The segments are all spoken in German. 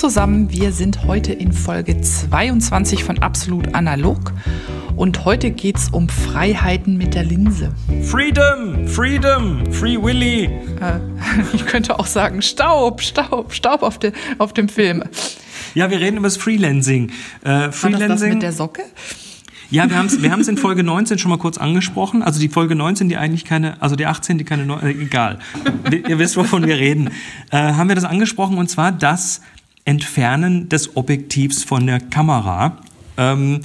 zusammen, wir sind heute in Folge 22 von Absolut Analog und heute geht es um Freiheiten mit der Linse. Freedom, Freedom, Free Willy. Äh, ich könnte auch sagen Staub, Staub, Staub auf, de, auf dem Film. Ja, wir reden über das Freelancing. Äh, Freelancing. War das, das mit der Socke? Ja, wir haben es wir in Folge 19 schon mal kurz angesprochen. Also die Folge 19, die eigentlich keine, also die 18, die keine, äh, egal. Ihr wisst, wovon wir reden. Äh, haben wir das angesprochen und zwar das Entfernen des Objektivs von der Kamera. Ähm,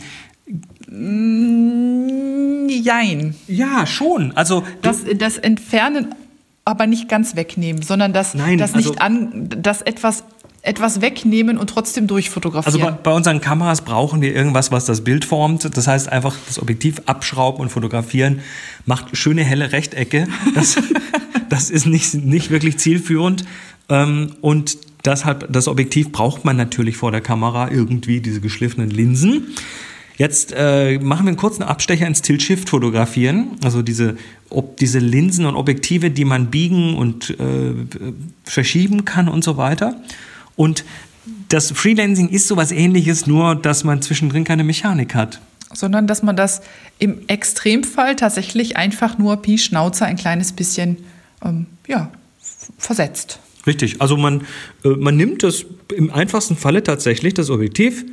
Jein. Ja, schon. Also das, das Entfernen aber nicht ganz wegnehmen, sondern das, Nein, das nicht also, an, das etwas etwas wegnehmen und trotzdem durchfotografieren. Also bei, bei, unseren Kameras brauchen wir irgendwas, was das Bild formt. Das heißt einfach das Objektiv abschrauben und fotografieren macht schöne helle Rechtecke. Das, das ist nicht, nicht wirklich zielführend. Ähm, und deshalb, das Objektiv braucht man natürlich vor der Kamera irgendwie, diese geschliffenen Linsen. Jetzt äh, machen wir einen kurzen Abstecher ins Tilt-Shift-Fotografieren. Also diese, ob diese Linsen und Objektive, die man biegen und äh, verschieben kann und so weiter. Und das Freelancing ist sowas ähnliches, nur dass man zwischendrin keine Mechanik hat. Sondern dass man das im Extremfall tatsächlich einfach nur Pi Schnauze ein kleines bisschen ähm, ja, versetzt. Richtig, also man, äh, man nimmt das im einfachsten Falle tatsächlich das Objektiv,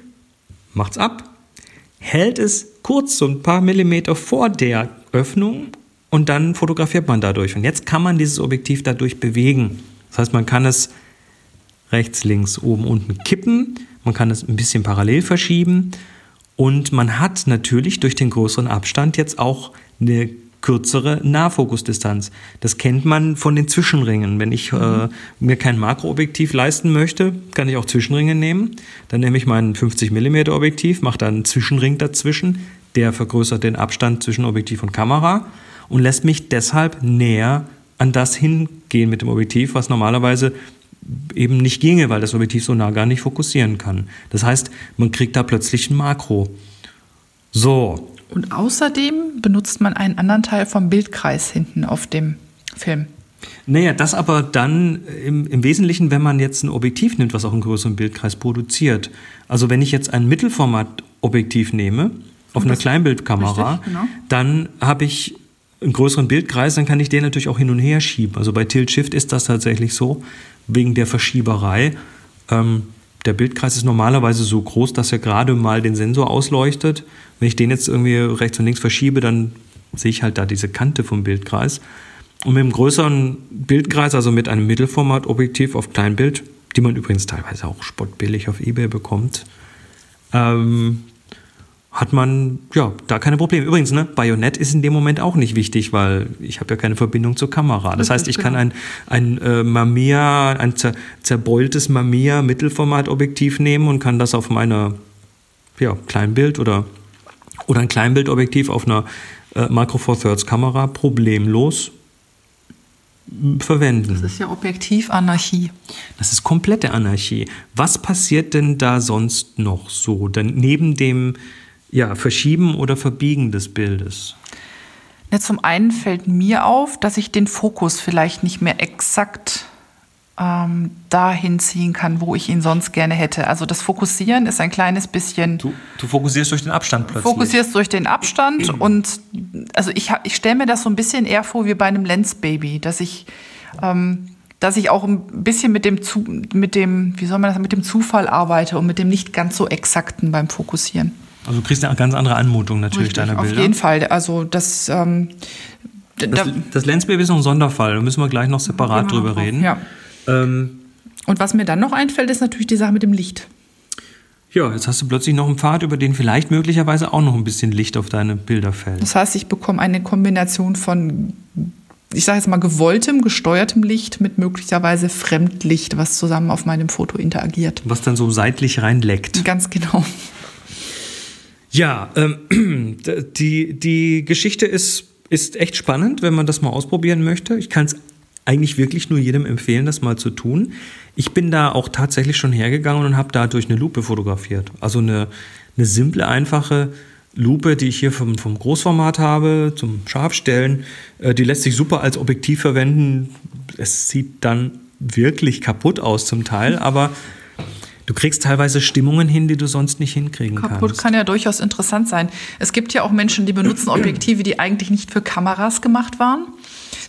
macht es ab, hält es kurz so ein paar Millimeter vor der Öffnung und dann fotografiert man dadurch. Und jetzt kann man dieses Objektiv dadurch bewegen. Das heißt, man kann es rechts, links, oben, unten kippen. Man kann es ein bisschen parallel verschieben. Und man hat natürlich durch den größeren Abstand jetzt auch eine kürzere Nahfokusdistanz. Das kennt man von den Zwischenringen. Wenn ich äh, mhm. äh, mir kein Makroobjektiv leisten möchte, kann ich auch Zwischenringe nehmen. Dann nehme ich mein 50 mm Objektiv, mache da einen Zwischenring dazwischen, der vergrößert den Abstand zwischen Objektiv und Kamera und lässt mich deshalb näher an das hingehen mit dem Objektiv, was normalerweise eben nicht ginge, weil das Objektiv so nah gar nicht fokussieren kann. Das heißt, man kriegt da plötzlich ein Makro. So. Und außerdem benutzt man einen anderen Teil vom Bildkreis hinten auf dem Film. Naja, das aber dann im, im, Wesentlichen, wenn man jetzt ein Objektiv nimmt, was auch einen größeren Bildkreis produziert. Also wenn ich jetzt ein Mittelformat-Objektiv nehme, auf einer Kleinbildkamera, richtig, genau. dann habe ich einen größeren Bildkreis, dann kann ich den natürlich auch hin und her schieben. Also bei Tilt Shift ist das tatsächlich so, wegen der Verschieberei. Ähm, der Bildkreis ist normalerweise so groß, dass er gerade mal den Sensor ausleuchtet. Wenn ich den jetzt irgendwie rechts und links verschiebe, dann sehe ich halt da diese Kante vom Bildkreis. Und mit einem größeren Bildkreis, also mit einem Mittelformat-Objektiv auf Kleinbild, die man übrigens teilweise auch spottbillig auf Ebay bekommt, ähm, hat man ja da keine Probleme. Übrigens, ne, Bajonett ist in dem Moment auch nicht wichtig, weil ich habe ja keine Verbindung zur Kamera. Das heißt, ich kann ein, ein äh, Mamiya, ein zer, zerbeultes Mamiya Mittelformatobjektiv nehmen und kann das auf meiner ja, Kleinbild oder, oder ein Kleinbildobjektiv auf einer äh, Micro Four Thirds Kamera problemlos verwenden. Das ist ja Objektivanarchie. Das ist komplette Anarchie. Was passiert denn da sonst noch so? Denn neben dem ja, Verschieben oder Verbiegen des Bildes? Ja, zum einen fällt mir auf, dass ich den Fokus vielleicht nicht mehr exakt ähm, dahin ziehen kann, wo ich ihn sonst gerne hätte. Also das Fokussieren ist ein kleines bisschen. Du, du fokussierst durch den Abstand plötzlich. Fokussierst durch den Abstand und also ich, ich stelle mir das so ein bisschen eher vor wie bei einem Lensbaby, dass ich ähm, dass ich auch ein bisschen mit dem, mit dem, wie soll man das, mit dem Zufall arbeite und mit dem nicht ganz so exakten beim Fokussieren. Also du kriegst eine ganz andere Anmutung natürlich Richtig, deiner Bilder. Auf jeden Fall. Also das, ähm, das, da, das Lensbaby ist noch ein Sonderfall. Da müssen wir gleich noch separat drüber reden. Ja. Ähm, Und was mir dann noch einfällt, ist natürlich die Sache mit dem Licht. Ja, jetzt hast du plötzlich noch einen Pfad, über den vielleicht möglicherweise auch noch ein bisschen Licht auf deine Bilder fällt. Das heißt, ich bekomme eine Kombination von, ich sage jetzt mal, gewolltem, gesteuertem Licht mit möglicherweise Fremdlicht, was zusammen auf meinem Foto interagiert. Was dann so seitlich reinleckt. Ganz genau. Ja, ähm, die, die Geschichte ist, ist echt spannend, wenn man das mal ausprobieren möchte. Ich kann es eigentlich wirklich nur jedem empfehlen, das mal zu tun. Ich bin da auch tatsächlich schon hergegangen und habe da durch eine Lupe fotografiert. Also eine, eine simple, einfache Lupe, die ich hier vom, vom Großformat habe, zum Scharfstellen. Äh, die lässt sich super als Objektiv verwenden. Es sieht dann wirklich kaputt aus zum Teil, aber Du kriegst teilweise Stimmungen hin, die du sonst nicht hinkriegen Kaputt kannst. kann ja durchaus interessant sein. Es gibt ja auch Menschen, die benutzen Objektive, die eigentlich nicht für Kameras gemacht waren.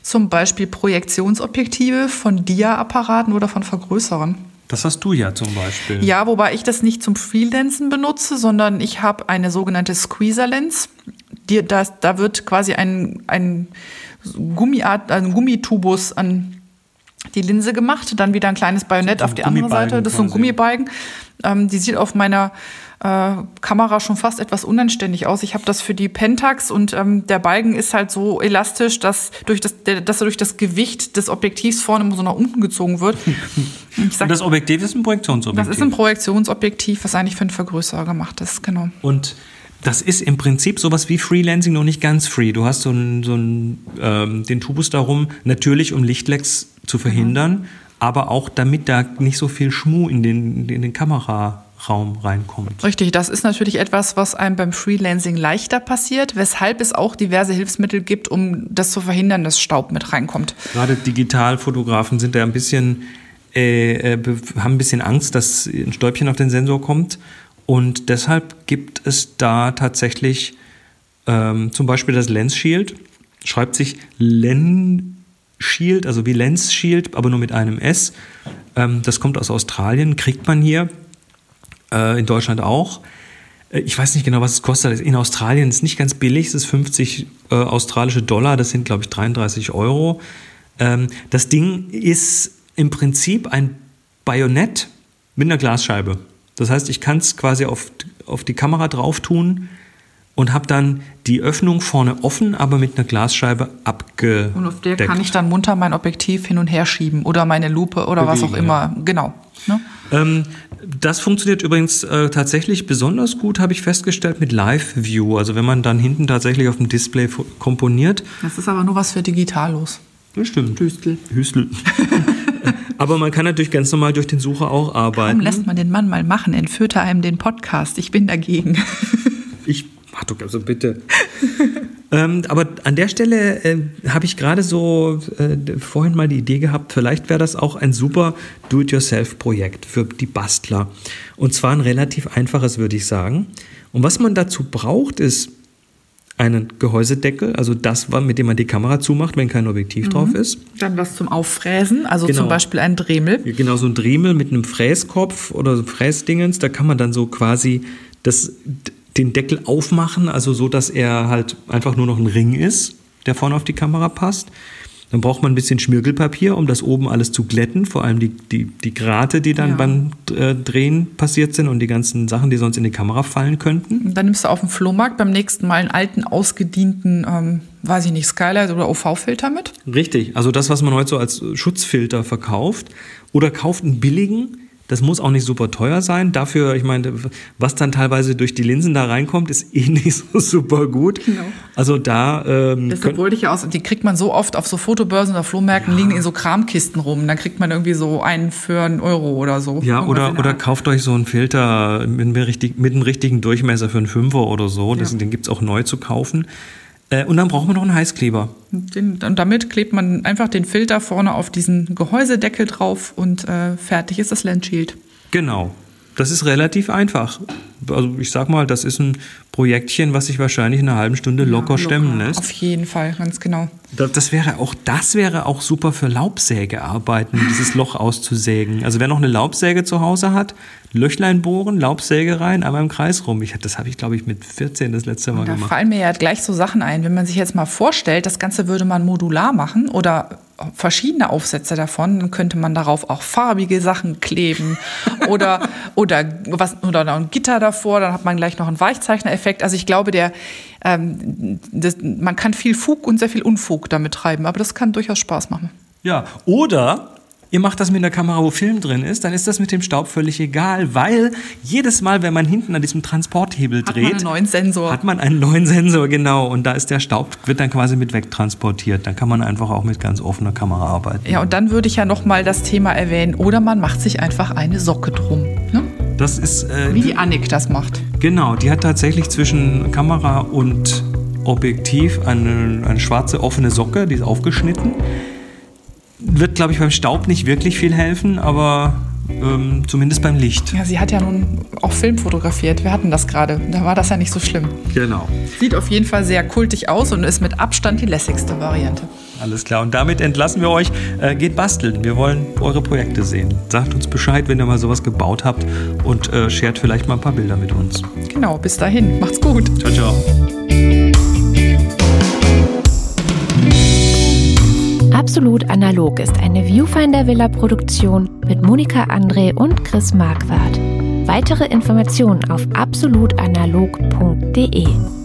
Zum Beispiel Projektionsobjektive von Dia-Apparaten oder von Vergrößerern. Das hast du ja zum Beispiel. Ja, wobei ich das nicht zum Freelancen benutze, sondern ich habe eine sogenannte Squeezer-Lens. Da wird quasi ein, ein, Gummiart, ein Gummitubus an die Linse gemacht, dann wieder ein kleines Bajonett So auf die andere Seite. Das ist so ein quasi. Gummibalgen. Ähm, die sieht auf meiner äh, Kamera schon fast etwas unanständig aus. Ich habe das für die Pentax und ähm, der Balgen ist halt so elastisch, dass, durch das, der, dass er durch das Gewicht des Objektivs vorne so nach unten gezogen wird. Sag, Und das Objektiv ist ein Projektionsobjektiv. das ist ein Projektionsobjektiv, was eigentlich für einen Vergrößerer gemacht ist, genau. Und das ist im Prinzip sowas wie Freelancing, noch nicht ganz free. Du hast so, einen, so einen, ähm, den Tubus darum, natürlich um Lichtlecks zu verhindern, aber auch damit da nicht so viel Schmuh in den, in den Kameraraum reinkommt. Richtig, das ist natürlich etwas, was einem beim Freelancing leichter passiert, weshalb es auch diverse Hilfsmittel gibt, um das zu verhindern, dass Staub mit reinkommt. Gerade Digitalfotografen sind da ein bisschen, äh, äh, be- haben ein bisschen Angst, dass ein Stäubchen auf den Sensor kommt. Und deshalb gibt es da tatsächlich ähm, zum Beispiel das Lens Shield. Schreibt sich Len Shield, also wie Lens Shield, aber nur mit einem S. Ähm, das kommt aus Australien, kriegt man hier, äh, in Deutschland auch. Äh, Ich weiß nicht genau, was es kostet. In Australien ist es nicht ganz billig, es ist 50 äh, australische Dollar, das sind, glaube ich, 33 Euro. Ähm, das Ding ist im Prinzip ein Bajonett mit einer Glasscheibe. Das heißt, ich kann es quasi auf, auf die Kamera drauf tun und habe dann die Öffnung vorne offen, aber mit einer Glasscheibe abgedeckt. Und auf der kann ich dann munter mein Objektiv hin und her schieben oder meine Lupe oder was auch Bewegen, immer. Genau. Ne? Ähm, das funktioniert übrigens äh, tatsächlich besonders gut, habe ich festgestellt, mit Live View. Also wenn man dann hinten tatsächlich auf dem Display komponiert. Das ist aber nur was für Digitalos. Das stimmt. Hüstel. Hüstel. Aber man kann natürlich ganz normal durch den Sucher auch Warum arbeiten. lässt man den Mann mal machen? Entführt er einem den Podcast? Ich bin dagegen. Ich, ach du, also bitte. ähm, aber an der Stelle äh, habe ich gerade so äh, vorhin mal die Idee gehabt, vielleicht wäre das auch ein super Do-it-yourself-Projekt für die Bastler. Und zwar ein relativ einfaches, würde ich sagen. Und was man dazu braucht, ist einen Gehäusedeckel, also das, mit dem man die Kamera zumacht, wenn kein Objektiv drauf ist. Dann was zum Auffräsen, also Genau. zum Beispiel ein Dremel. Genau, so ein Dremel mit einem Fräskopf oder so Fräsdingens, da kann man dann so quasi das, den Deckel aufmachen, also so, dass er halt einfach nur noch ein Ring ist, der vorne auf die Kamera passt. Dann braucht man ein bisschen Schmirgelpapier, um das oben alles zu glätten, vor allem die, die, die Grate, die dann Ja. beim äh, Drehen passiert sind und die ganzen Sachen, die sonst in die Kamera fallen könnten. Und Dann nimmst du auf dem Flohmarkt beim nächsten Mal einen alten, ausgedienten, ähm, weiß ich nicht, Skylight oder OV-Filter mit. Richtig, also das, was man heute so als Schutzfilter verkauft. Oder kauft einen billigen, das muss auch nicht super teuer sein. Dafür, ich meine, was dann teilweise durch die Linsen da reinkommt, ist eh nicht so super gut. Genau. Also da ähm, Deshalb wollte ich ja aus, die kriegt man so oft auf so Fotobörsen oder Flohmärkten, liegen in so Kramkisten rum. Dann kriegt man irgendwie so einen für einen Euro oder so. ja, oder, oder kauft euch so einen Filter mit, mit einem richtigen Durchmesser für einen Fünfer oder so. Das, Ja. Den gibt's auch neu zu kaufen. Äh, und dann braucht man noch einen Heißkleber. Den, und damit klebt man einfach den Filter vorne auf diesen Gehäusedeckel drauf und äh, fertig ist das Lensshield. Genau. Das ist relativ einfach. Also ich sag mal, das ist ein Projektchen, was sich wahrscheinlich in einer halben Stunde locker, stemmen lässt. Auf jeden Fall, ganz genau. Das, wäre auch, das wäre auch super für Laubsägearbeiten, dieses Loch auszusägen. Also wer noch eine Laubsäge zu Hause hat, Löchlein bohren, Laubsäge rein, einmal im Kreis rum. Ich, das habe ich, glaube ich, mit 14 das letzte Mal Da gemacht. fallen mir ja gleich so Sachen ein, wenn man sich jetzt mal vorstellt, das Ganze würde man modular machen oder verschiedene Aufsätze davon, dann könnte man darauf auch farbige Sachen kleben oder, oder, was, oder noch ein Gitter davor, dann hat man gleich noch einen Weichzeichner-Effekt. Also ich glaube, der, ähm, das, man kann viel Fug und sehr viel Unfug damit treiben, aber das kann durchaus Spaß machen. Ja, oder ihr macht das mit einer Kamera, wo Film drin ist, dann ist das mit dem Staub völlig egal, weil jedes Mal, wenn man hinten an diesem Transporthebel Hat dreht, man einen neuen Sensor. hat man einen neuen Sensor, genau. Und da ist der Staub, wird dann quasi mit wegtransportiert. Dann kann man einfach auch mit ganz offener Kamera arbeiten. Ja, und dann würde ich ja noch mal das Thema erwähnen. Oder man macht sich einfach eine Socke drum. Das ist äh, Wie die Annik das macht. Genau, die hat tatsächlich zwischen Kamera und Objektiv eine, eine schwarze offene Socke, die ist aufgeschnitten. Wird, glaube ich, beim Staub nicht wirklich viel helfen, aber ähm, zumindest beim Licht. Ja, sie hat ja nun auch Film fotografiert. Wir hatten das gerade. Da war das ja nicht so schlimm. Genau. Sieht auf jeden Fall sehr kultig aus und ist mit Abstand die lässigste Variante. Alles klar. Und damit entlassen wir euch. Äh, geht basteln. Wir wollen eure Projekte sehen. Sagt uns Bescheid, wenn ihr mal sowas gebaut habt und äh, shared vielleicht mal ein paar Bilder mit uns. Genau. Bis dahin. Macht's gut. Ciao, ciao. Absolut Analog ist eine Viewfinder Villa Produktion mit Monika André und Chris Marquardt. Weitere Informationen auf absolutanalog.de.